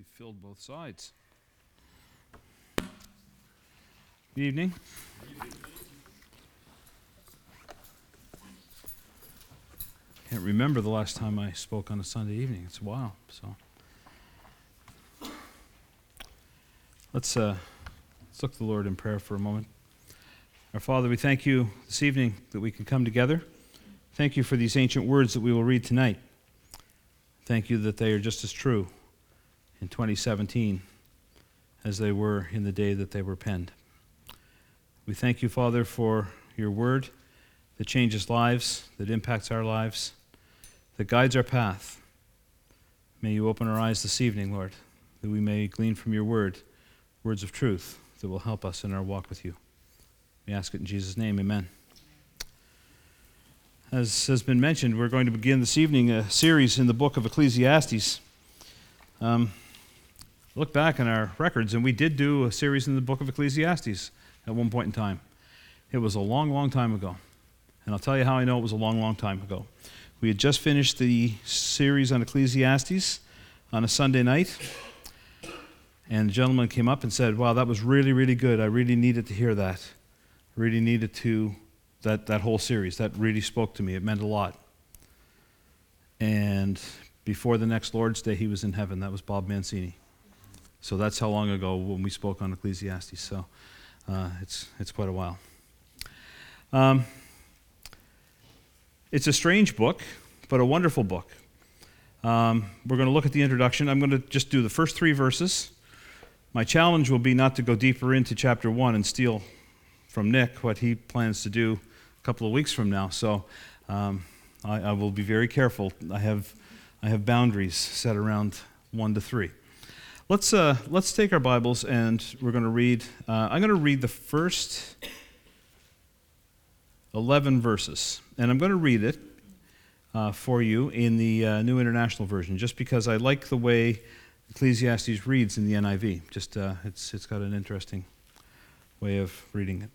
We filled both sides. Good evening. Can't remember the last time I spoke on a Sunday evening. It's a while, so. Let's, uh, let's look to the Lord in prayer for a moment. Our Father, we thank you this evening that we can come together. Thank you for these ancient words that we will read tonight. Thank you that they are just as true in 2017 as they were in the day that they were penned. We thank you, Father, for your word that changes lives, that impacts our lives, that guides our path. May you open our eyes this evening, Lord, that we may glean from your word words of truth that will help us in our walk with you. We ask it in Jesus' name, amen. As has been mentioned, we're going to begin this evening a series in the book of Ecclesiastes. Um, look back in our records, and we did do a series in the book of Ecclesiastes at one point in time. It was a long, long time ago. And I'll tell you how I know it was a long, long time ago. We had just finished the series on Ecclesiastes on a Sunday night. And the gentleman came up and said, Wow, that was really, really good. I really needed to hear that. Really needed to, that, that whole series. That really spoke to me. It meant a lot. And before the next Lord's Day, he was in heaven. That was Bob Mancini. So that's how long ago when we spoke on Ecclesiastes. So uh, it's, it's quite a while. Um, it's a strange book, but a wonderful book. Um, we're going to look at the introduction. I'm going to just do the first three verses. My challenge will be not to go deeper into chapter one and steal from Nick what he plans to do a couple of weeks from now. So um, I, I, will be very careful. I have, I have boundaries set around one to three. Let's, uh, let's take our Bibles and we're going to read. Uh, I'm going to read the first 11 verses, and I'm going to read it uh, for you in the uh, New International Version, just because I like the way Ecclesiastes reads in the NIV. Just uh, it's it's got an interesting way of reading it,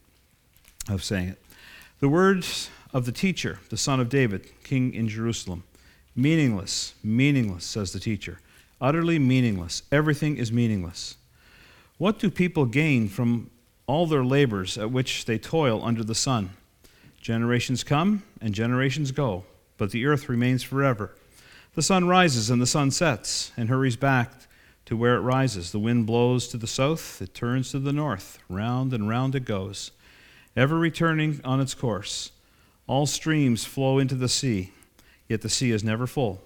of saying it. The words of the teacher, the son of David, king in Jerusalem, meaningless, meaningless, says the teacher, utterly meaningless. Everything is meaningless. What do people gain from all their labors at which they toil under the sun? Generations come and generations go, but the earth remains forever. The sun rises and the sun sets and hurries back to where it rises. The wind blows to the south, it turns to the north. Round and round it goes, ever returning on its course. All streams flow into the sea, yet the sea is never full.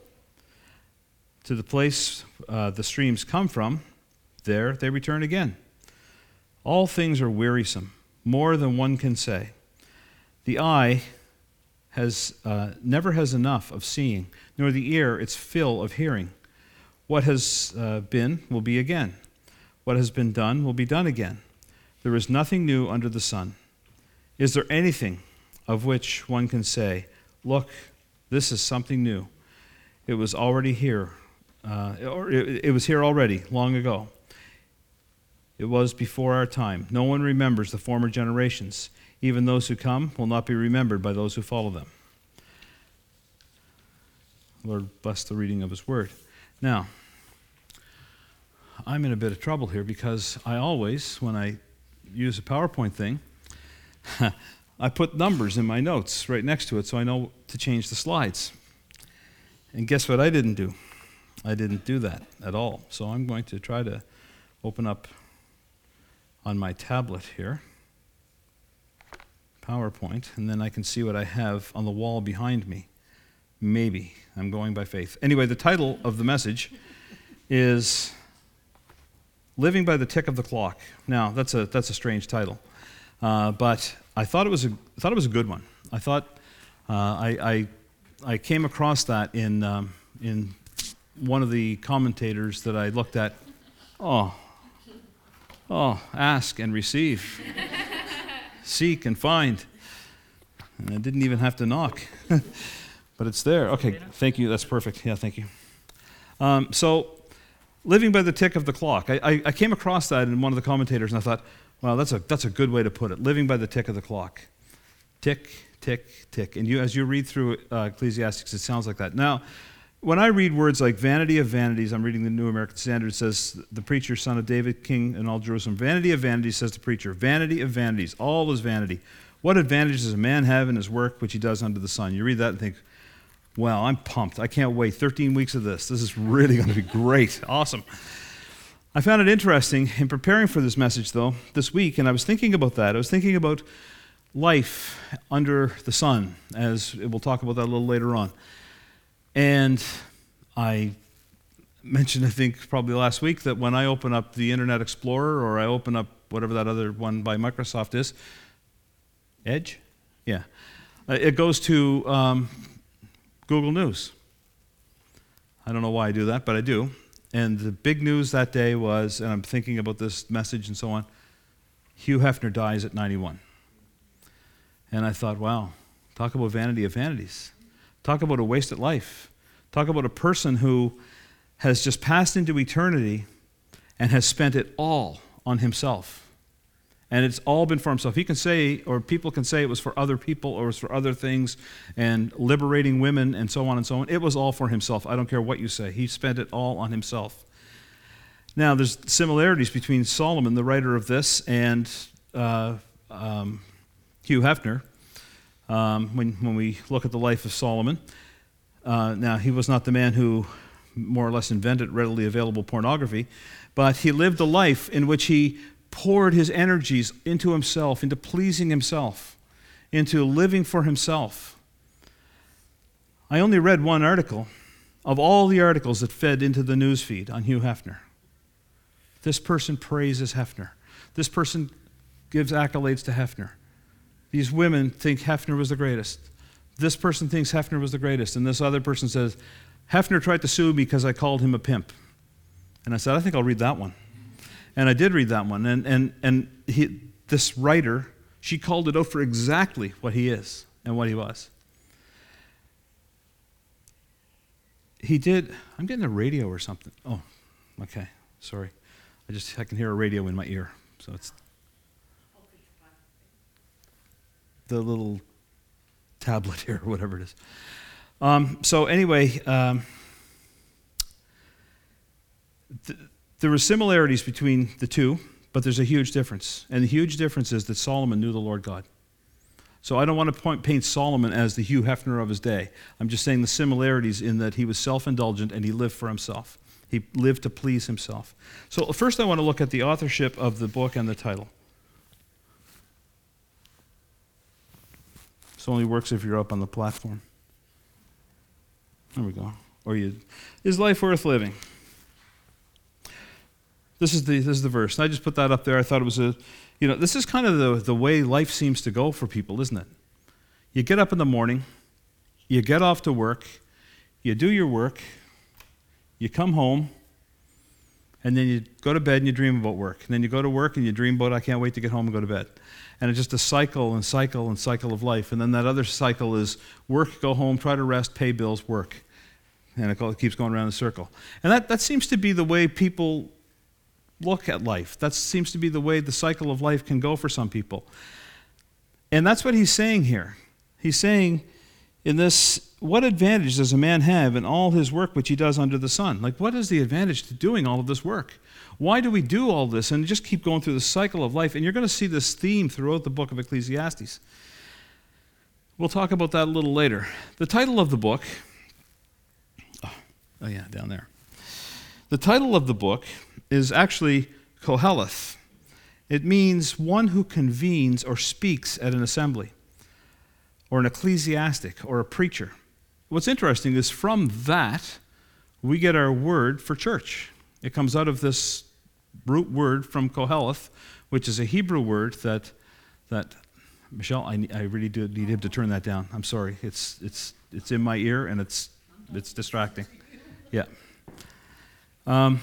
To the place uh, the streams come from, there they return again. All things are wearisome, more than one can say. The eye has, uh, never has enough of seeing, nor the ear its fill of hearing. What has uh, been will be again. What has been done will be done again. There is nothing new under the sun. Is there anything of which one can say, Look, this is something new? It was already here, uh, or it, it was here already, long ago. It was before our time. No one remembers the former generations. Even those who come will not be remembered by those who follow them. Lord, bless the reading of His word. Now, I'm in a bit of trouble here because I always, when I use a PowerPoint thing, I put numbers in my notes right next to it so I know to change the slides. And guess what I didn't do? I didn't do that at all. So I'm going to try to open up on my tablet here. PowerPoint, and then I can see what I have on the wall behind me. Maybe. I'm going by faith. Anyway, the title of the message is Living by the Tick of the Clock. Now, that's a, that's a strange title, uh, but I thought, it was a, thought it was a good one. I thought uh, I, I, I, came across that in, um, in one of the commentators that I looked at. Oh, oh, ask and receive seek and find. And I didn't even have to knock, but it's there. Okay, thank you. That's perfect. Yeah, thank you. Um, so, living by the tick of the clock. I, I, I, came across that in one of the commentators, and I thought, well, that's a, that's a good way to put it. Living by the tick of the clock. Tick, tick, tick. And you, as you read through uh, Ecclesiastes, it sounds like that. Now, when I read words like vanity of vanities, I'm reading the New American Standard, it says, the preacher, son of David, king in all Jerusalem. Vanity of vanities, says the preacher. Vanity of vanities. All is vanity. What advantage does a man have in his work which he does under the sun? You read that and think, wow, I'm pumped. I can't wait. 13 weeks of this. This is really going to be great. Awesome. I found it interesting in preparing for this message, though, this week, and I was thinking about that. I was thinking about life under the sun, as we'll talk about that a little later on. And I mentioned, I think, probably last week, that when I open up the Internet Explorer or I open up whatever that other one by Microsoft is, Edge? Yeah. Uh, it goes to um, Google News. I don't know why I do that, but I do. And the big news that day was, and I'm thinking about this message and so on Hugh Hefner dies at 91. And I thought, wow, talk about vanity of vanities. Talk about a wasted life. Talk about a person who has just passed into eternity and has spent it all on himself. And it's all been for himself. He can say, or people can say it was for other people or it was for other things and liberating women and so on and so on. It was all for himself. I don't care what you say. He spent it all on himself. Now, there's similarities between Solomon, the writer of this, and uh, um, Hugh Hefner um, when, when we look at the life of Solomon. Uh, now, he was not the man who more or less invented readily available pornography, but he lived a life in which he poured his energies into himself, into pleasing himself, into living for himself. I only read one article of all the articles that fed into the news feed on Hugh Hefner. This person praises Hefner. This person gives accolades to Hefner. These women think Hefner was the greatest. This person thinks Hefner was the greatest. And this other person says, Hefner tried to sue me because I called him a pimp. And I said, I think I'll read that one. And I did read that one. And, and, and he, this writer, she called it out for exactly what he is and what he was. He did, I'm getting a radio or something. Oh, okay, sorry. I just, I can hear a radio in my ear. So it's the little tablet here, or whatever it is. Um, so, anyway, um, th- there were similarities between the two, but there's a huge difference. And the huge difference is that Solomon knew the Lord God. So I don't want to point, paint Solomon as the Hugh Hefner of his day. I'm just saying the similarities in that he was self indulgent and he lived for himself. He lived to please himself. So, first, I want to look at the authorship of the book and the title. This only works if you're up on the platform. There we go. Or you, is life worth living? This is the this is the verse. And I just put that up there. I thought it was a, you know, this is kind of the the way life seems to go for people, isn't it? You get up in the morning, you get off to work, you do your work, you come home, and then you go to bed and you dream about work. And then you go to work and you dream about I can't wait to get home and go to bed and it's just a cycle and cycle and cycle of life. And then that other cycle is work, go home, try to rest, pay bills, work. And it keeps going around in a circle. And that, that seems to be the way people look at life. That seems to be the way the cycle of life can go for some people. And that's what he's saying here. He's saying, in this, what advantage does a man have in all his work which he does under the sun? Like, what is the advantage to doing all of this work? Why do we do all this? And just keep going through the cycle of life. And you're going to see this theme throughout the book of Ecclesiastes. We'll talk about that a little later. The title of the book, oh, oh yeah, down there. The title of the book is actually Koheleth. It means one who convenes or speaks at an assembly, or an ecclesiastic, or a preacher. What's interesting is from that, we get our word for church. It comes out of this root word from Koheleth, which is a Hebrew word that, that Michelle, I, I really do need him to turn that down. I'm sorry. It's, it's, it's in my ear and it's, it's distracting. Yeah. Um,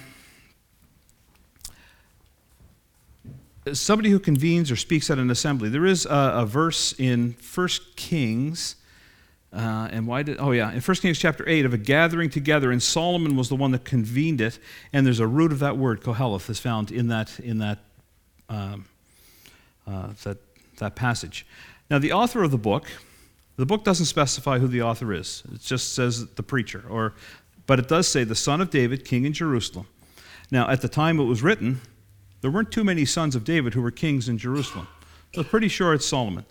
somebody who convenes or speaks at an assembly. There is a, a verse in 1 Kings uh, and why did, oh yeah, in 1 Kings chapter 8 of a gathering together, and Solomon was the one that convened it, and there's a root of that word, koheleth, is found in that, in that, um, uh, that, that passage. Now, the author of the book, the book doesn't specify who the author is. It just says the preacher, or but it does say the son of David, king in Jerusalem. Now, at the time it was written, there weren't too many sons of David who were kings in Jerusalem. So I'm pretty sure it's Solomon.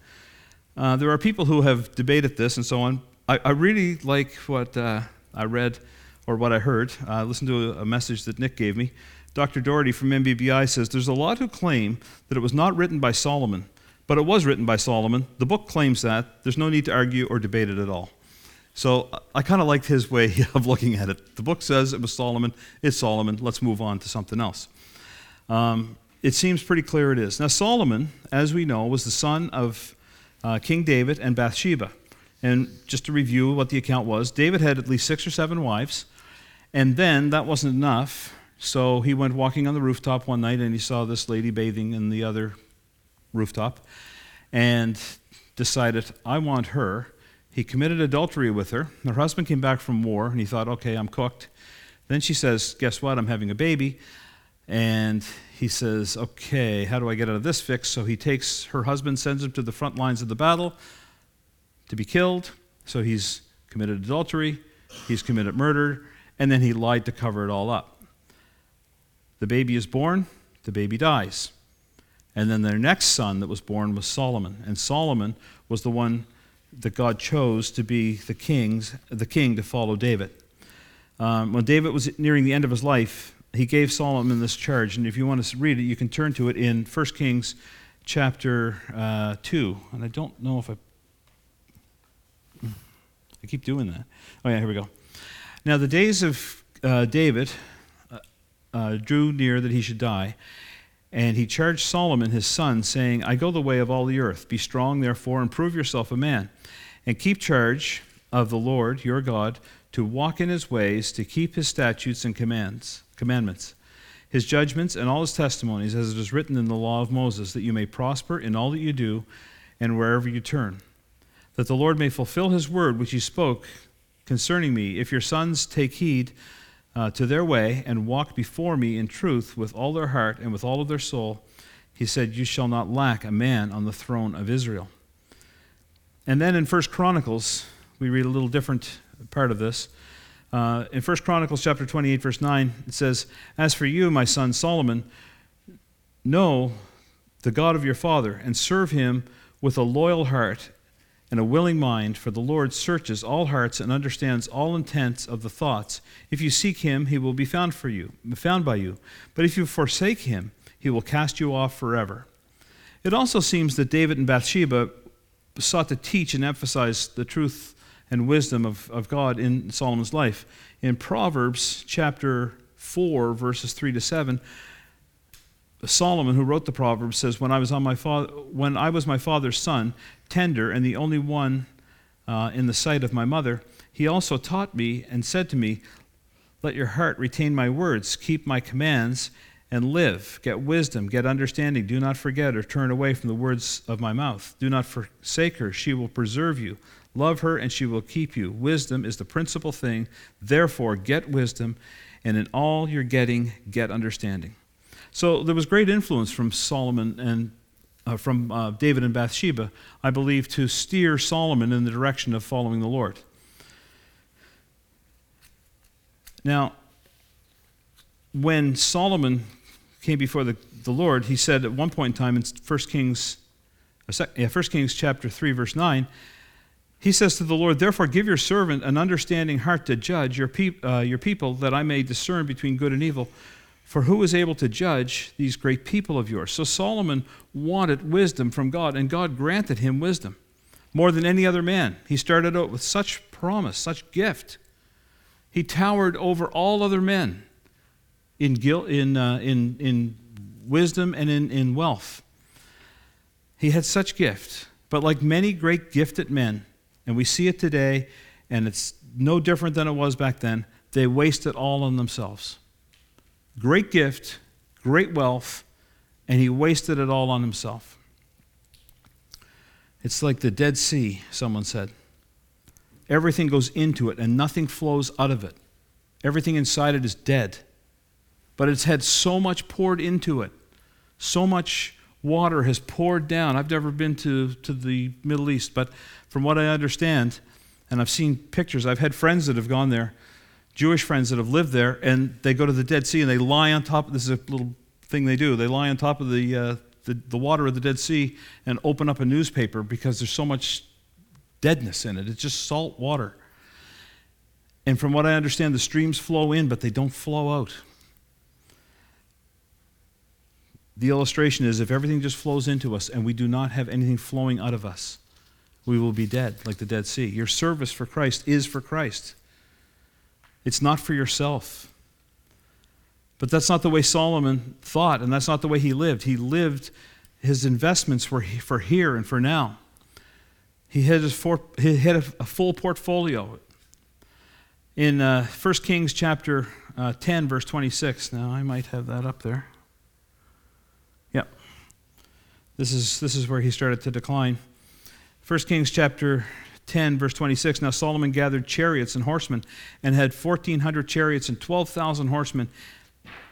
Uh, there are people who have debated this and so on. I, I really like what uh, I read or what I heard. I uh, listened to a, a message that Nick gave me. Dr. Doherty from MBBI says there's a lot who claim that it was not written by Solomon, but it was written by Solomon. The book claims that. There's no need to argue or debate it at all. So I kind of liked his way of looking at it. The book says it was Solomon. It's Solomon. Let's move on to something else. Um, it seems pretty clear it is. Now, Solomon, as we know, was the son of uh, King David and Bathsheba. And just to review what the account was, David had at least six or seven wives. And then that wasn't enough. So he went walking on the rooftop one night and he saw this lady bathing in the other rooftop and decided, I want her. He committed adultery with her. Her husband came back from war and he thought, okay, I'm cooked. Then she says, Guess what? I'm having a baby. And he says, Okay, how do I get out of this fix? So he takes her husband, sends him to the front lines of the battle to be killed. So he's committed adultery, he's committed murder, and then he lied to cover it all up. The baby is born, the baby dies. And then their next son that was born was Solomon. And Solomon was the one that God chose to be the, kings, the king to follow David. Um, when David was nearing the end of his life, he gave Solomon this charge. And if you want to read it, you can turn to it in 1 Kings chapter uh, 2. And I don't know if I. I keep doing that. Oh, yeah, here we go. Now, the days of uh, David uh, uh, drew near that he should die. And he charged Solomon his son, saying, I go the way of all the earth. Be strong, therefore, and prove yourself a man. And keep charge of the Lord your God, to walk in his ways, to keep his statutes and commands, commandments, his judgments, and all his testimonies, as it is written in the law of Moses, that you may prosper in all that you do and wherever you turn. That the Lord may fulfill his word which he spoke concerning me. If your sons take heed, uh, to their way and walk before me in truth with all their heart and with all of their soul, he said, You shall not lack a man on the throne of Israel. And then in 1 Chronicles, we read a little different part of this. Uh, in 1 Chronicles chapter 28, verse 9, it says, As for you, my son Solomon, know the God of your father and serve him with a loyal heart and a willing mind, for the Lord searches all hearts and understands all intents of the thoughts. If you seek him, he will be found for you, found by you. But if you forsake him, he will cast you off forever. It also seems that David and Bathsheba sought to teach and emphasize the truth and wisdom of, of God in Solomon's life. In Proverbs chapter 4, verses 3 to 7, Solomon, who wrote the Proverbs, says, "When I was on my father, when I was my father's son, tender and the only one uh, in the sight of my mother, he also taught me and said to me, Let your heart retain my words, keep my commands, and live. Get wisdom, get understanding. Do not forget or turn away from the words of my mouth. Do not forsake her; she will preserve you. Love her, and she will keep you. Wisdom is the principal thing. Therefore, get wisdom, and in all you're getting, get understanding." So there was great influence from Solomon and uh, from uh, David and Bathsheba, I believe, to steer Solomon in the direction of following the Lord. Now, when Solomon came before the, the Lord, he said at one point in time in 1 Kings, uh, yeah, 1 Kings chapter 3, verse 9, he says to the Lord, Therefore give your servant an understanding heart to judge your, uh, your people, that I may discern between good and evil. For who is able to judge these great people of yours? So Solomon wanted wisdom from God, and God granted him wisdom more than any other man. He started out with such promise, such gift. He towered over all other men in, in, uh, in, in wisdom and in, in wealth. He had such gift. But like many great gifted men, and we see it today, and it's no different than it was back then, they waste it all on themselves great gift, great wealth, and he wasted it all on himself. It's like the Dead Sea, someone said. Everything goes into it and nothing flows out of it. Everything inside it is dead. But it's had so much poured into it. So much water has poured down. I've never been to, to the Middle East, but from what I understand, and I've seen pictures, I've had friends that have gone there Jewish friends that have lived there, and they go to the Dead Sea and they lie on top. This is a little thing they do. They lie on top of the, uh, the, the water of the Dead Sea and open up a newspaper because there's so much deadness in it. It's just salt water. And from what I understand, the streams flow in, but they don't flow out. The illustration is if everything just flows into us and we do not have anything flowing out of us, we will be dead, like the Dead Sea. Your service for Christ is for Christ, it's not for yourself. But that's not the way Solomon thought, and that's not the way he lived. He lived, his investments were for here and for now. He had, his he had a, full portfolio. In uh, 1 Kings chapter uh, 10, verse 26, now I might have that up there. This is, this is where he started to decline. 1 Kings chapter 10, verse 26. Now Solomon gathered chariots and horsemen and had 1,400 chariots and 12,000 horsemen.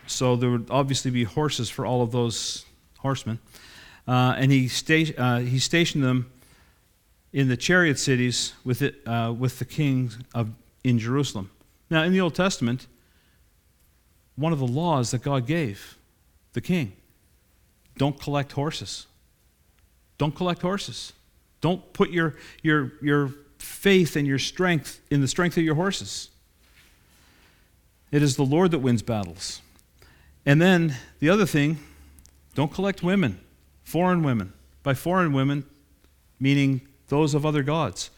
So there would obviously be horses for all of those horsemen. Uh, and he, sta- uh, he stationed them in the chariot cities with, it, uh, with the kings of, in Jerusalem. Now, in the Old Testament, one of the laws that God gave the king don't collect horses. Don't collect horses. Don't put your, your, your faith and your strength in the strength of your horses. It is the Lord that wins battles. And then the other thing don't collect women, foreign women. By foreign women, meaning those of other gods.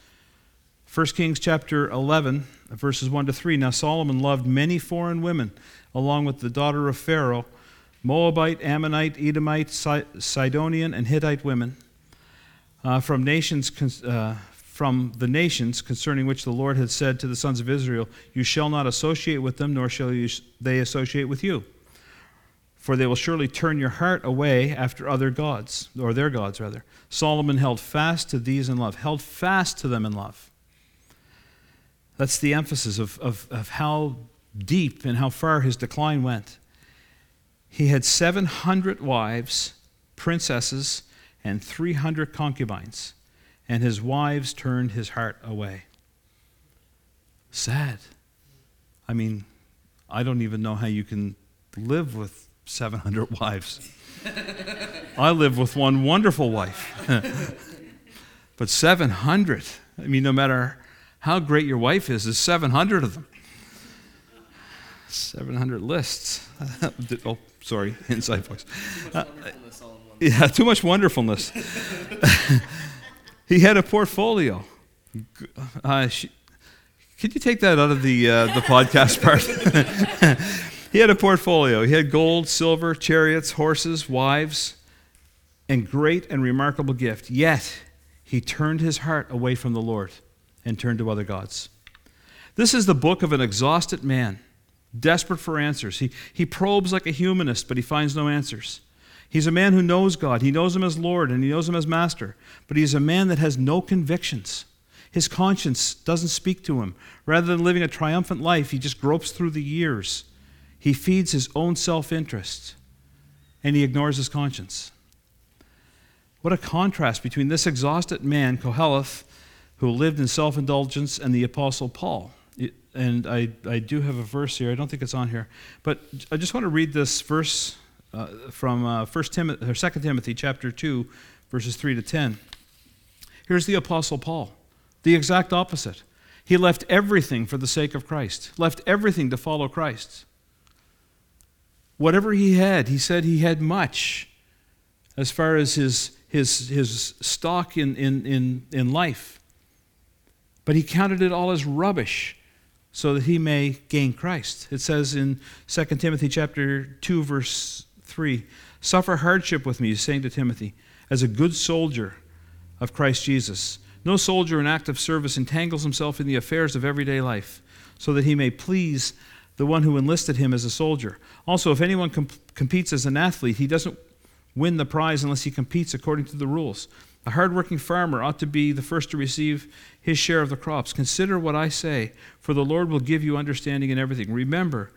1 Kings chapter 11, verses 1 to 3. Now Solomon loved many foreign women, along with the daughter of Pharaoh, Moabite, Ammonite, Edomite, Sidonian, and Hittite women, uh, from nations. Uh, from the nations concerning which the Lord had said to the sons of Israel, You shall not associate with them, nor shall you, they associate with you. For they will surely turn your heart away after other gods, or their gods, rather. Solomon held fast to these in love, held fast to them in love. That's the emphasis of, of, of how deep and how far his decline went. He had 700 wives, princesses, and 300 concubines, and his wives turned his heart away. Sad. I mean, I don't even know how you can live with 700 wives. I live with one wonderful wife. but 700, I mean, no matter how great your wife is, there's 700 of them. 700 lists. oh, sorry, inside voice. Uh, yeah, too much wonderfulness. he had a portfolio. Uh, she, could you take that out of the, uh, the podcast part? he had a portfolio. He had gold, silver, chariots, horses, wives, and great and remarkable gift. Yet he turned his heart away from the Lord and turned to other gods. This is the book of an exhausted man, desperate for answers. He, he probes like a humanist, but he finds no answers. He's a man who knows God. He knows him as Lord and he knows him as Master, but he's a man that has no convictions. His conscience doesn't speak to him. Rather than living a triumphant life, he just gropes through the years. He feeds his own self interest and he ignores his conscience. What a contrast between this exhausted man, Koheleth, who lived in self indulgence, and the Apostle Paul. And I, I do have a verse here. I don't think it's on here. But I just want to read this verse uh, from uh, 1 Timothy, or 2 Timothy chapter 2, verses 3 to 10. Here's the Apostle Paul, the exact opposite. He left everything for the sake of Christ, left everything to follow Christ. Whatever he had, he said he had much as far as his, his, his stock in, in, in, in life. But he counted it all as rubbish so that he may gain Christ. It says in 2 Timothy chapter 2 verse 3, "Suffer hardship with me," saying to Timothy, "as a good soldier of Christ Jesus. No soldier in active service entangles himself in the affairs of everyday life, so that he may please the one who enlisted him as a soldier. Also, if anyone comp- competes as an athlete, he doesn't win the prize unless he competes according to the rules. A hardworking farmer ought to be the first to receive his share of the crops. Consider what I say, for the Lord will give you understanding in everything. Remember,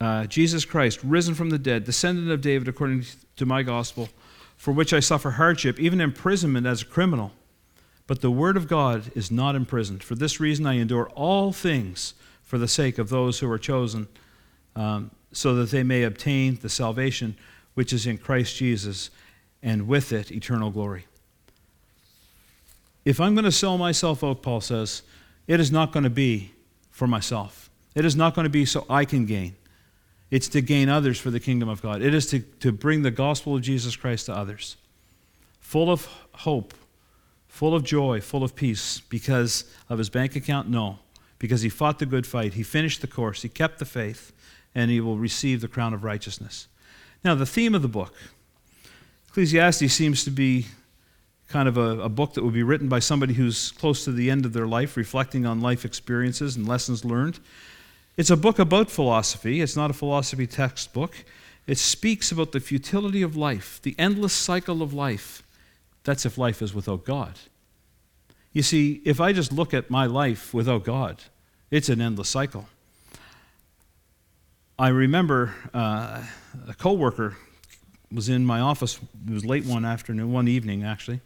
uh, Jesus Christ, risen from the dead, descendant of David according to my gospel, for which I suffer hardship, even imprisonment as a criminal. But the word of God is not imprisoned. For this reason I endure all things for the sake of those who are chosen, um, so that they may obtain the salvation which is in Christ Jesus, and with it eternal glory. If I'm going to sell myself out, Paul says, it is not going to be for myself. It is not going to be so I can gain. It's to gain others for the kingdom of God. It is to, to bring the gospel of Jesus Christ to others. Full of hope, full of joy, full of peace because of his bank account? No. Because he fought the good fight, he finished the course, he kept the faith, and he will receive the crown of righteousness. Now, the theme of the book Ecclesiastes seems to be kind of a, a, book that would be written by somebody who's close to the end of their life, reflecting on life experiences and lessons learned. It's a book about philosophy, it's not a philosophy textbook. It speaks about the futility of life, the endless cycle of life. That's if life is without God. You see, if I just look at my life without God, it's an endless cycle. I remember uh, a coworker was in my office. It was late one afternoon, one evening actually,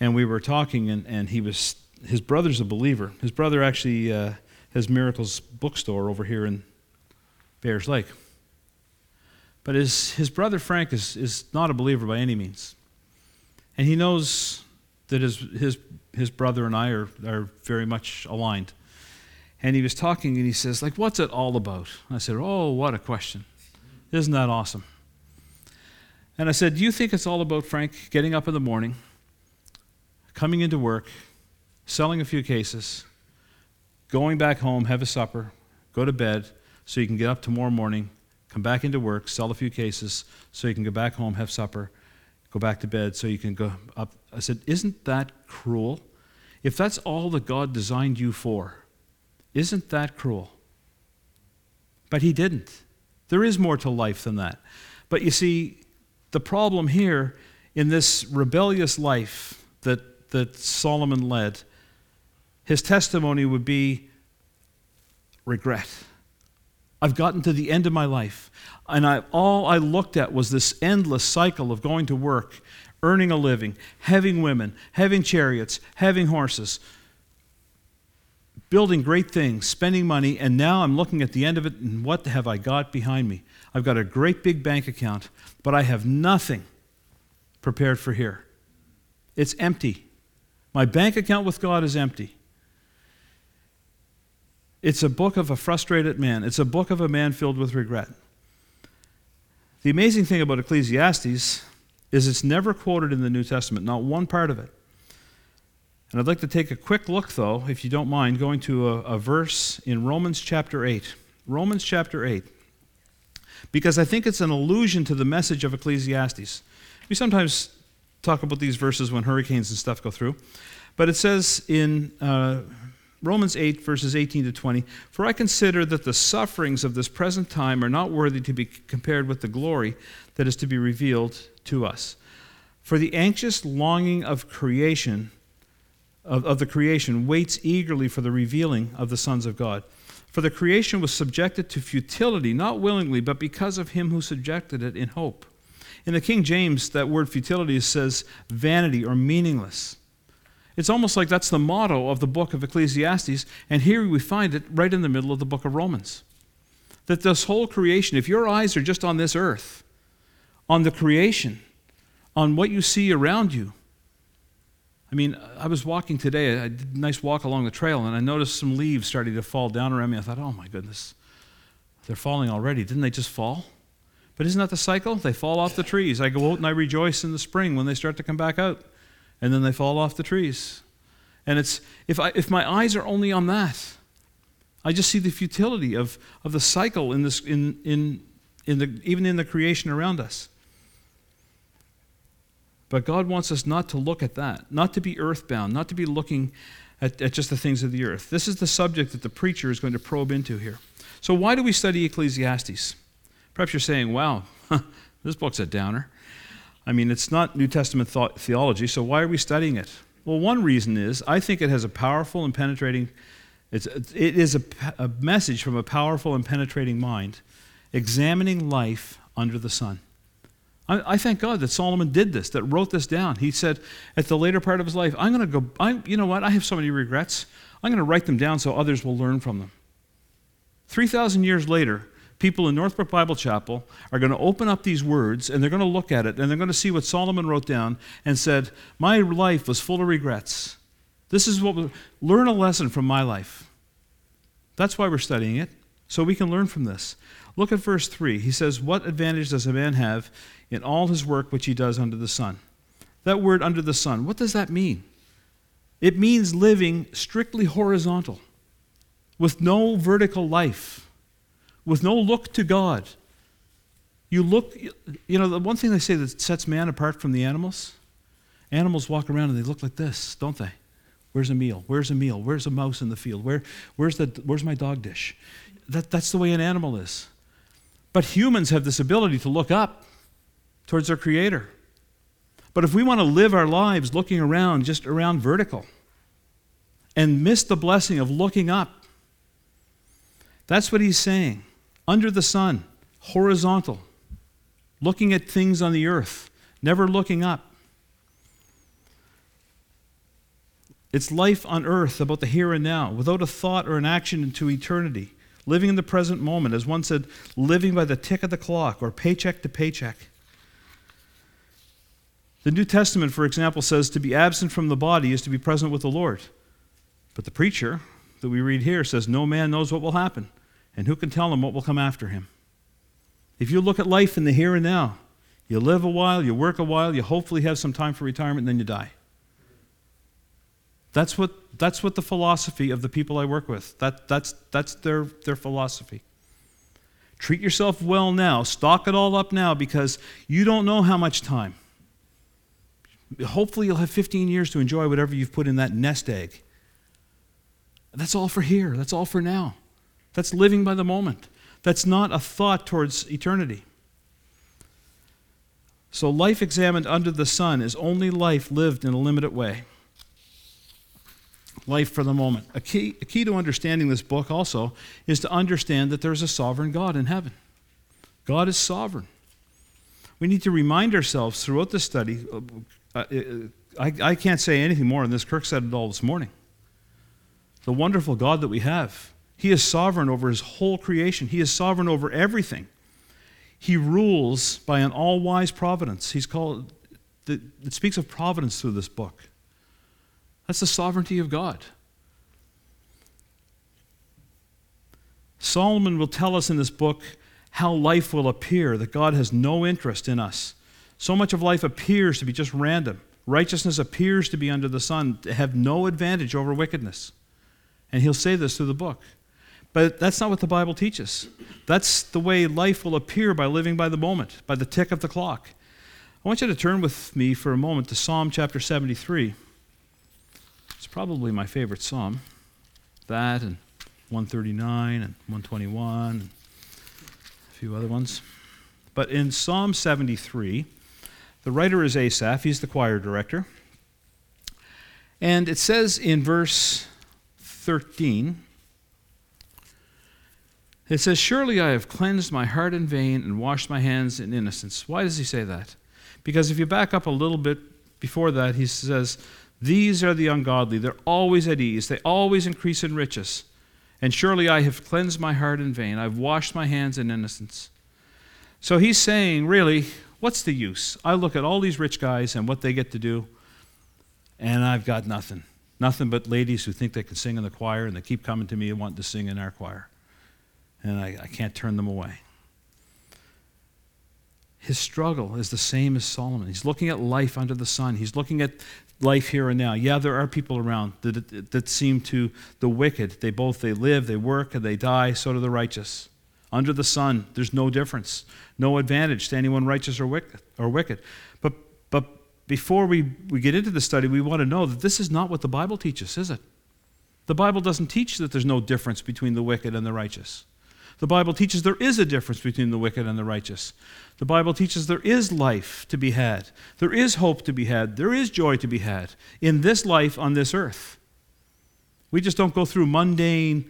and we were talking. And, and he was his brother's a believer. His brother actually uh, has Miracles bookstore over here in Bayers Lake. But his, his brother Frank is, is not a believer by any means. And he knows that his, his, his brother and I are, are very much aligned. And he was talking and he says, like, what's it all about? I said, oh, what a question. Isn't that awesome? And I said, do you think it's all about Frank getting up in the morning, coming into work, selling a few cases, going back home, have a supper, go to bed, so you can get up tomorrow morning, come back into work, sell a few cases, so you can go back home, have supper, go back to bed, so you can go up. I said, Isn't that cruel? If that's all that God designed you for, isn't that cruel? But He didn't. There is more to life than that. But you see, the problem here in this rebellious life that, that Solomon led his testimony would be regret. I've gotten to the end of my life, and I, all I looked at was this endless cycle of going to work, earning a living, having women, having chariots, having horses, building great things, spending money, and now I'm looking at the end of it, and what have I got behind me? I've got a great big bank account, but I have nothing prepared for here. It's empty. My bank account with God is empty. It's a book of a frustrated man, it's a book of a man filled with regret. The amazing thing about Ecclesiastes is it's never quoted in the New Testament, not one part of it. And I'd like to take a quick look, though, if you don't mind, going to a, a verse in Romans chapter 8. Romans chapter 8. Because I think it's an allusion to the message of Ecclesiastes. We sometimes talk about these verses when hurricanes and stuff go through. But it says in uh, Romans 8, verses 18 to 20 For I consider that the sufferings of this present time are not worthy to be compared with the glory that is to be revealed to us. For the anxious longing of creation, of, of the creation, waits eagerly for the revealing of the sons of God. For the creation was subjected to futility, not willingly, but because of him who subjected it in hope. In the King James, that word futility says vanity or meaningless. It's almost like that's the motto of the book of Ecclesiastes, and here we find it right in the middle of the book of Romans. That this whole creation, if your eyes are just on this earth, on the creation, on what you see around you, I mean, I was walking today, I did a nice walk along the trail, and I noticed some leaves starting to fall down around me. I thought, oh my goodness, they're falling already. Didn't they just fall? But isn't that the cycle? They fall off the trees. I go out and I rejoice in the spring when they start to come back out and then they fall off the trees. And it's if I if my eyes are only on that, I just see the futility of, of the cycle in this in in in the even in the creation around us. But God wants us not to look at that, not to be earthbound, not to be looking at, at just the things of the earth. This is the subject that the preacher is going to probe into here. So, why do we study Ecclesiastes? Perhaps you're saying, wow, this book's a downer. I mean, it's not New Testament theology, so why are we studying it? Well, one reason is I think it has a powerful and penetrating, it's, it is a, a message from a powerful and penetrating mind, examining life under the sun. I, I, thank God that Solomon did this, that wrote this down. He said at the later part of his life, I'm going to go, I'm, you know what, I have so many regrets. I'm going to write them down so others will learn from them. 3,000 years later, people in Northbrook Bible Chapel are going to open up these words and they're going to look at it and they're going to see what Solomon wrote down and said, My life was full of regrets. This is what we learn a lesson from my life. That's why we're studying it, so we can learn from this. Look at verse 3. He says, What advantage does a man have in all his work which he does under the sun? That word under the sun, what does that mean? It means living strictly horizontal, with no vertical life, with no look to God. You look, you know, the one thing they say that sets man apart from the animals animals walk around and they look like this, don't they? Where's a meal? Where's a meal? Where's a mouse in the field? Where, where's, the, where's my dog dish? That, that's the way an animal is. But humans have this ability to look up towards their Creator. But if we want to live our lives looking around, just around vertical, and miss the blessing of looking up, that's what he's saying. Under the sun, horizontal, looking at things on the earth, never looking up. It's life on earth about the here and now, without a thought or an action into eternity. Living in the present moment, as one said, living by the tick of the clock or paycheck to paycheck. The New Testament, for example, says to be absent from the body is to be present with the Lord. But the preacher that we read here says, No man knows what will happen, and who can tell him what will come after him? If you look at life in the here and now, you live a while, you work a while, you hopefully have some time for retirement, and then you die. That's what, that's what the philosophy of the people I work with. That, that's, that's their, their philosophy. Treat yourself well now. Stock it all up now because you don't know how much time. Hopefully, you'll have 15 years to enjoy whatever you've put in that nest egg. That's all for here. That's all for now. That's living by the moment. That's not a thought towards eternity. So, life examined under the sun is only life lived in a limited way life for the moment. A key, a key to understanding this book also is to understand that there's a sovereign God in heaven. God is sovereign. We need to remind ourselves throughout the study. Uh, uh, I, I can't say anything more on this. Kirk said it all this morning. The wonderful God that we have. He is sovereign over his whole creation, He is sovereign over everything. He rules by an all wise providence. He's called, it speaks of providence through this book. That's the sovereignty of God. Solomon will tell us in this book how life will appear, that God has no interest in us. So much of life appears to be just random. Righteousness appears to be under the sun, to have no advantage over wickedness. And he'll say this through the book. But that's not what the Bible teaches. That's the way life will appear by living by the moment, by the tick of the clock. I want you to turn with me for a moment to Psalm chapter 73 It's probably my favorite psalm. That and 139 and 121 and a few other ones. But in Psalm 73, the writer is Asaph, he's the choir director. And it says in verse 13, it says, Surely I have cleansed my heart in vain and washed my hands in innocence. Why does he say that? Because if you back up a little bit before that, he says, these are the ungodly. They're always at ease, they always increase in riches. And surely I have cleansed my heart in vain. I've washed my hands in innocence. So he's saying, really, what's the use? I look at all these rich guys and what they get to do, and I've got nothing. Nothing but ladies who think they can sing in the choir and they keep coming to me and want to sing in our choir. And I, I can't turn them away. His struggle is the same as Solomon. He's looking at life under the sun. He's looking at life here and now. Yeah, there are people around that, that seem to the wicked. They both they live, they work, and they die. So do the righteous. Under the sun, there's no difference, no advantage to anyone righteous or wicked. Or wicked. But but before we, we get into the study, we want to know that this is not what the Bible teaches, is it? The Bible doesn't teach that there's no difference between the wicked and the righteous. The Bible teaches there is a difference between the wicked and the righteous. The Bible teaches there is life to be had, there is hope to be had, there is joy to be had in this life on this earth. We just don't go through mundane,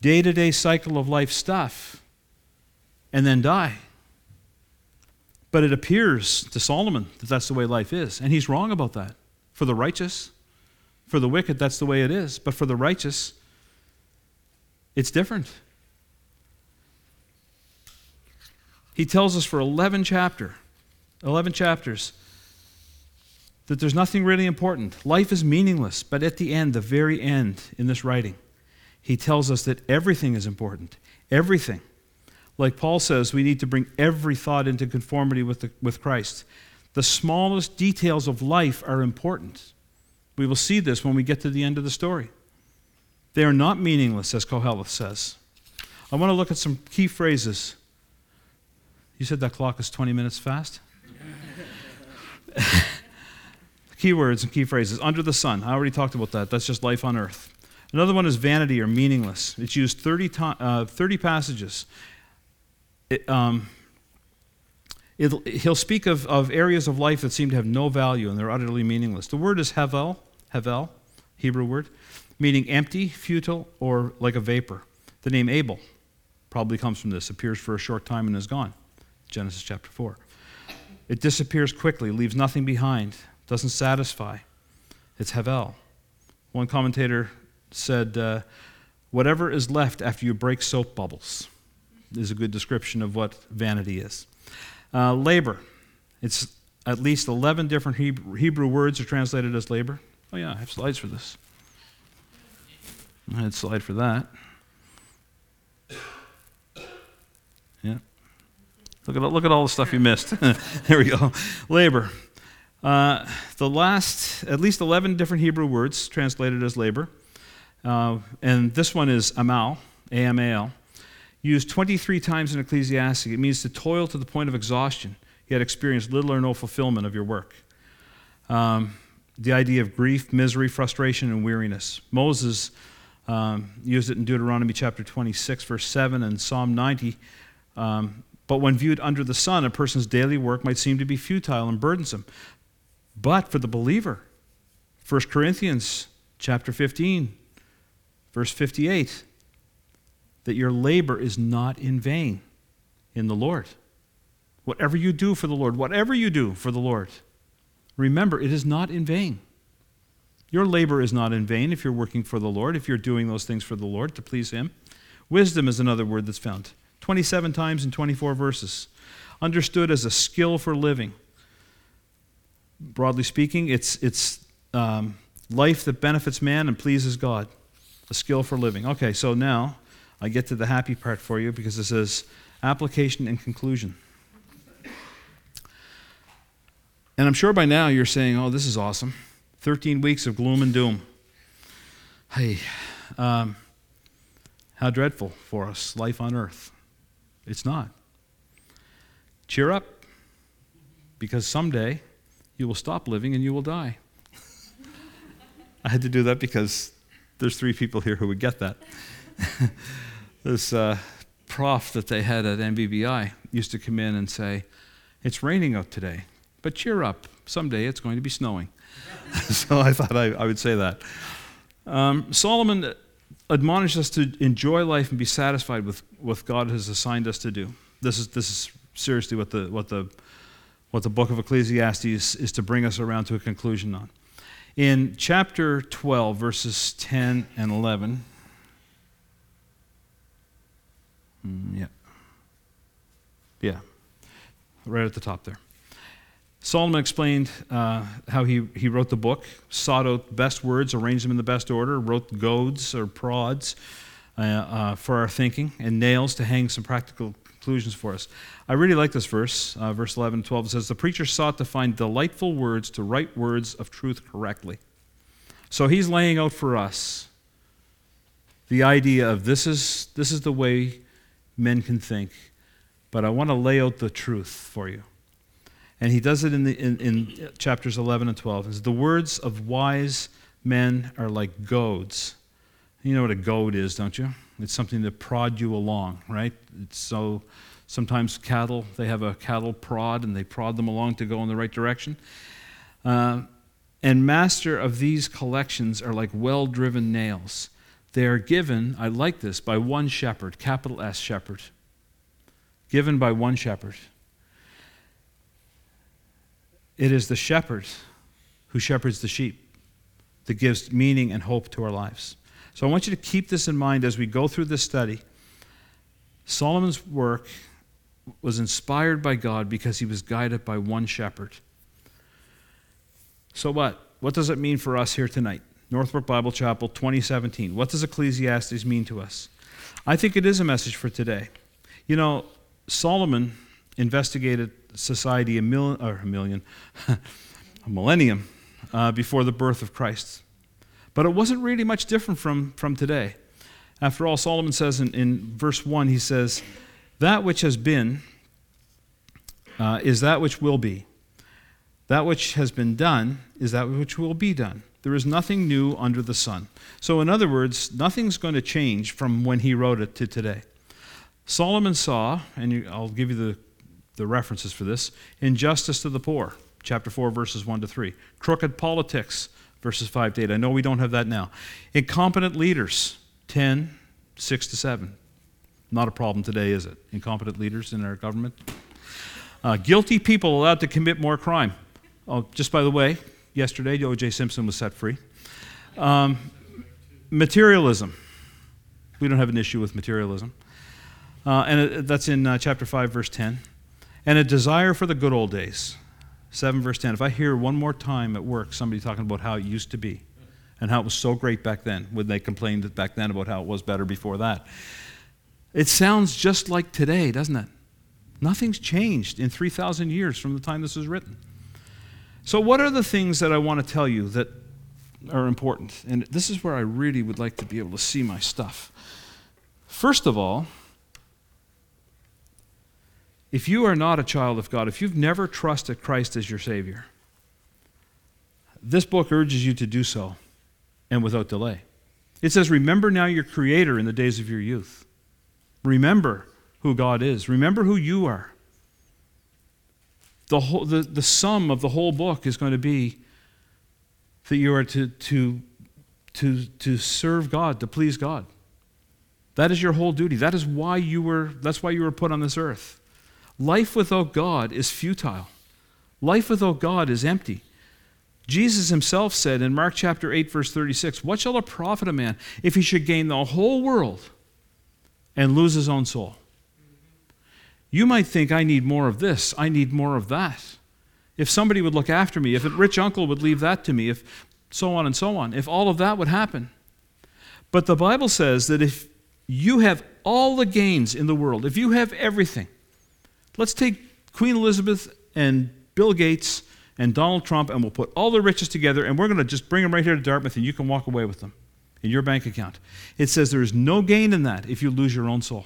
day to day cycle of life stuff and then die. But it appears to Solomon that that's the way life is. And he's wrong about that. For the righteous, for the wicked, that's the way it is. But for the righteous, it's different. He tells us for 11 chapter, 11 chapters, that there's nothing really important. Life is meaningless, but at the end, the very end in this writing, he tells us that everything is important. Everything. Like Paul says, we need to bring every thought into conformity with, the, with Christ. The smallest details of life are important. We will see this when we get to the end of the story. They are not meaningless, as Koheleth says. I want to look at some key phrases. You said that clock is 20 minutes fast? Keywords and key phrases. Under the sun. I already talked about that. That's just life on earth. Another one is vanity or meaningless. It's used 30, to, uh, 30 passages. It, um, he'll speak of, of areas of life that seem to have no value and they're utterly meaningless. The word is hevel, hevel, Hebrew word, meaning empty, futile, or like a vapor. The name Abel probably comes from this, appears for a short time and is gone. Genesis chapter 4. It disappears quickly, leaves nothing behind, doesn't satisfy. It's hevel. One commentator said, uh, Whatever is left after you break soap bubbles is a good description of what vanity is. Uh, labor. It's at least 11 different Hebrew, Hebrew words are translated as labor. Oh, yeah, I have slides for this. I had a slide for that. Yeah. Look at, look at all the stuff you missed. there we go. Labor. Uh, the last, at least 11 different Hebrew words translated as labor. Uh, and this one is amal, A M A L used 23 times in Ecclesiastes. It means to toil to the point of exhaustion, yet experience little or no fulfillment of your work. Um, the idea of grief, misery, frustration, and weariness. Moses um, used it in Deuteronomy chapter 26, verse 7, and Psalm 90. Um, but when viewed under the sun, a person's daily work might seem to be futile and burdensome. But for the believer, 1 Corinthians chapter 15, verse 58, that your labor is not in vain in the Lord. Whatever you do for the Lord, whatever you do for the Lord, remember it is not in vain. Your labor is not in vain if you're working for the Lord, if you're doing those things for the Lord to please Him. Wisdom is another word that's found 27 times in 24 verses. Understood as a skill for living. Broadly speaking, it's, it's um, life that benefits man and pleases God. A skill for living. Okay, so now I get to the happy part for you because it says application and conclusion. And I'm sure by now you're saying, oh, this is awesome. 13 weeks of gloom and doom. Hey, um, how dreadful for us, life on earth. It's not. Cheer up, because someday you will stop living and you will die. I had to do that because there's three people here who would get that. this uh, prof that they had at NBBI used to come in and say, It's raining out today, but cheer up. Someday it's going to be snowing. so I thought I, I would say that. Um, Solomon admonished us to enjoy life and be satisfied with what God has assigned us to do. This is, this is seriously what the, what, the, what the book of Ecclesiastes is to bring us around to a conclusion on. In chapter 12, verses 10 and 11, Mm, yeah. Yeah. Right at the top there. Solomon explained uh, how he, he wrote the book, sought out best words, arranged them in the best order, wrote goads or prods uh, uh, for our thinking, and nails to hang some practical conclusions for us. I really like this verse, uh, verse 11 and 12. It says, The preacher sought to find delightful words to write words of truth correctly. So he's laying out for us the idea of this is, this is the way men can think, but I want to lay out the truth for you. And he does it in, the, in, in chapters 11 and 12. Says, the words of wise men are like goads. You know what a goad is, don't you? It's something to prod you along, right? It's so sometimes cattle, they have a cattle prod and they prod them along to go in the right direction. Uh, and master of these collections are like well driven nails. They are given, I like this, by one shepherd, capital S shepherd. Given by one shepherd. It is the shepherd who shepherds the sheep that gives meaning and hope to our lives. So I want you to keep this in mind as we go through this study. Solomon's work was inspired by God because he was guided by one shepherd. So, what? What does it mean for us here tonight? Northbrook Bible Chapel 2017. What does Ecclesiastes mean to us? I think it is a message for today. You know, Solomon investigated society a million, or a million, a millennium uh, before the birth of Christ. But it wasn't really much different from, from today. After all, Solomon says in, in verse 1, he says, That which has been uh, is that which will be. That which has been done is that which will be done. There is nothing new under the sun. So, in other words, nothing's going to change from when he wrote it to today. Solomon saw, and I'll give you the, the references for this injustice to the poor, chapter 4, verses 1 to 3. Crooked politics, verses 5 to 8. I know we don't have that now. Incompetent leaders, 10, 6 to 7. Not a problem today, is it? Incompetent leaders in our government. Uh, guilty people allowed to commit more crime. Oh, just by the way, yesterday O.J. Simpson was set free. Um, materialism. We don't have an issue with materialism. Uh, and it, that's in uh, chapter 5, verse 10. And a desire for the good old days. 7, verse 10. If I hear one more time at work somebody talking about how it used to be and how it was so great back then, when they complained back then about how it was better before that, it sounds just like today, doesn't it? Nothing's changed in 3,000 years from the time this was written. So, what are the things that I want to tell you that are important? And this is where I really would like to be able to see my stuff. First of all, if you are not a child of God, if you've never trusted Christ as your Savior, this book urges you to do so and without delay. It says, Remember now your Creator in the days of your youth. Remember who God is, remember who you are. The, whole, the, the sum of the whole book is going to be that you are to, to, to, to serve God, to please God. That is your whole duty. That is why you were, that's why you were put on this earth. Life without God is futile. Life without God is empty. Jesus himself said in Mark chapter 8, verse 36, What shall it profit a man if he should gain the whole world and lose his own soul? You might think, I need more of this, I need more of that. If somebody would look after me, if a rich uncle would leave that to me, if so on and so on, if all of that would happen. But the Bible says that if you have all the gains in the world, if you have everything, let's take Queen Elizabeth and Bill Gates and Donald Trump, and we'll put all the riches together, and we're going to just bring them right here to Dartmouth, and you can walk away with them in your bank account. It says there is no gain in that if you lose your own soul.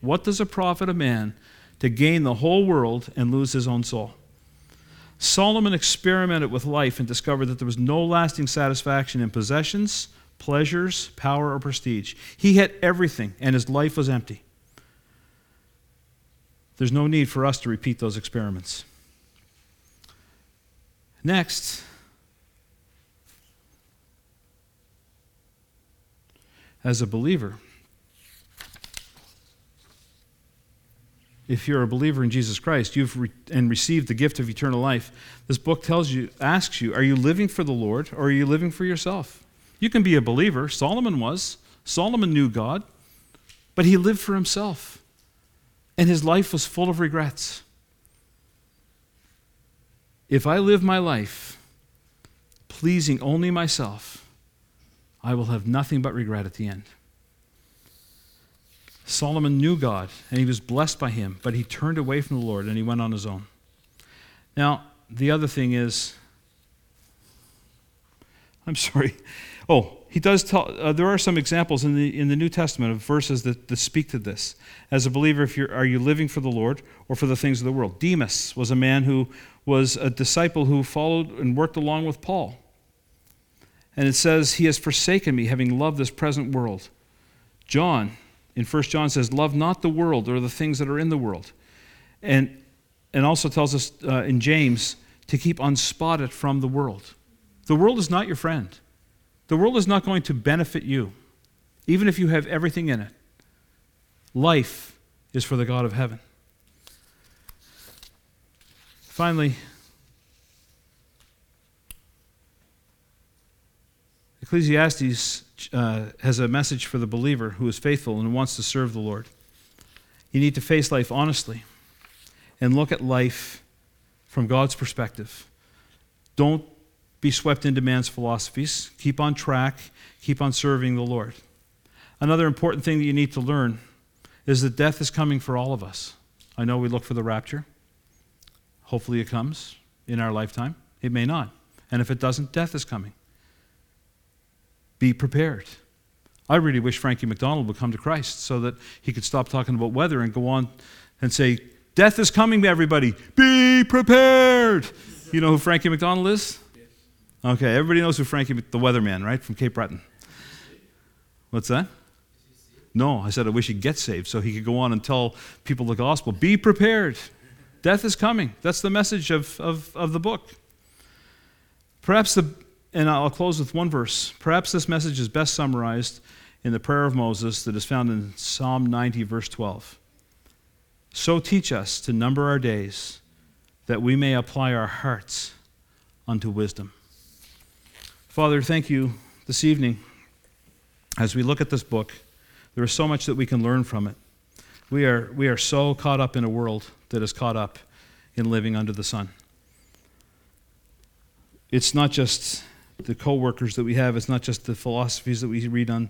What does it profit a man to gain the whole world and lose his own soul? Solomon experimented with life and discovered that there was no lasting satisfaction in possessions, pleasures, power, or prestige. He had everything, and his life was empty. There's no need for us to repeat those experiments. Next, as a believer, if you're a believer in Jesus Christ, you've re- and received the gift of eternal life, this book tells you, asks you, are you living for the Lord or are you living for yourself? You can be a believer. Solomon was. Solomon knew God, but he lived for himself. And his life was full of regrets. If I live my life pleasing only myself, I will have nothing but regret at the end. Solomon knew God and he was blessed by him, but he turned away from the Lord and he went on his own. Now, the other thing is, I'm sorry. Oh, he does tell, uh, there are some examples in the, in the New Testament of verses that, that speak to this. As a believer, if you're, are you living for the Lord or for the things of the world? Demas was a man who was a disciple who followed and worked along with Paul. And it says, He has forsaken me, having loved this present world. John in 1 John says, Love not the world or the things that are in the world. And, and also tells us uh, in James to keep unspotted from the world. The world is not your friend. The world is not going to benefit you, even if you have everything in it. Life is for the God of heaven. Finally, Ecclesiastes uh, has a message for the believer who is faithful and wants to serve the Lord. You need to face life honestly and look at life from God's perspective. Don't be swept into man's philosophies. Keep on track, keep on serving the Lord. Another important thing that you need to learn is that death is coming for all of us. I know we look for the rapture. Hopefully, it comes in our lifetime. It may not. And if it doesn't, death is coming. Be prepared. I really wish Frankie MacDonald would come to Christ so that he could stop talking about weather and go on and say, Death is coming, everybody. Be prepared. You know who Frankie MacDonald is? Okay, everybody knows who Frankie, the weatherman, right, from Cape Breton. What's that? No, I said I wish he'd get saved so he could go on and tell people the gospel. Be prepared. Death is coming. That's the message of, of, of the book. Perhaps the, and I'll close with one verse. Perhaps this message is best summarized in the prayer of Moses that is found in Psalm 90, verse 12. So teach us to number our days that we may apply our hearts unto wisdom. Father, thank you this evening as we look at this book. There is so much that we can learn from it. We are, we are so caught up in a world that is caught up in living under the sun. It's not just the co-workers that we have, it's not just the philosophies that we read on,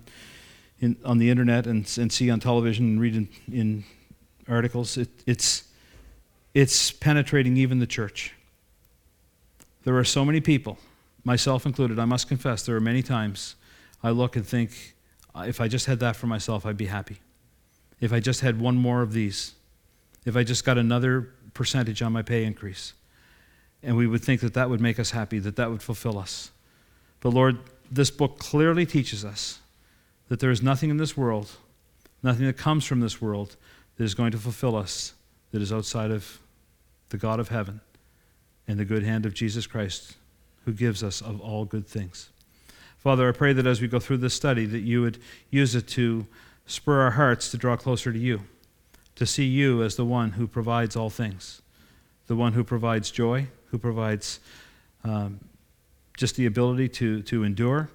in, on the internet and, and see on television and read in, in articles. It, it's, it's penetrating even the church. There are so many people, myself included, I must confess, there are many times I look and think, uh, if I just had that for myself, I'd be happy. If I just had one more of these, if I just got another percentage on my pay increase. And we would think that that would make us happy, that that would fulfill us. But Lord, this book clearly teaches us that there is nothing in this world, nothing that comes from this world, that is going to fulfill us, that is outside of the God of heaven and the good hand of Jesus Christ, who gives us of all good things. Father, I pray that as we go through this study, that you would use it to spur our hearts to draw closer to you, to see you as the one who provides all things, the one who provides joy, who provides um, just the ability to, to endure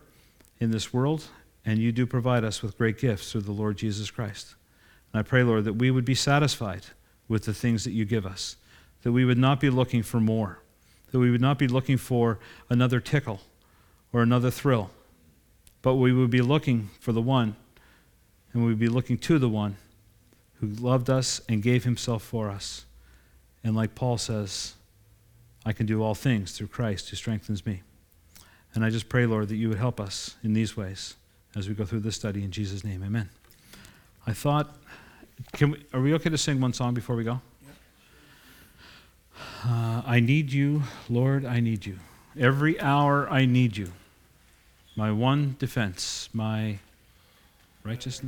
in this world, and you do provide us with great gifts through the Lord Jesus Christ. And I pray, Lord, that we would be satisfied with the things that you give us, that we would not be looking for more, that we would not be looking for another tickle or another thrill but we would be looking for the one, and we would be looking to the one who loved us and gave himself for us. And like Paul says, I can do all things through Christ who strengthens me. And I just pray, Lord, that you would help us in these ways as we go through this study. In Jesus' name, amen. I thought, can we, are we okay to sing one song before we go? Uh, I need you, Lord, I need you. Every hour I need you my one defense, my righteousness.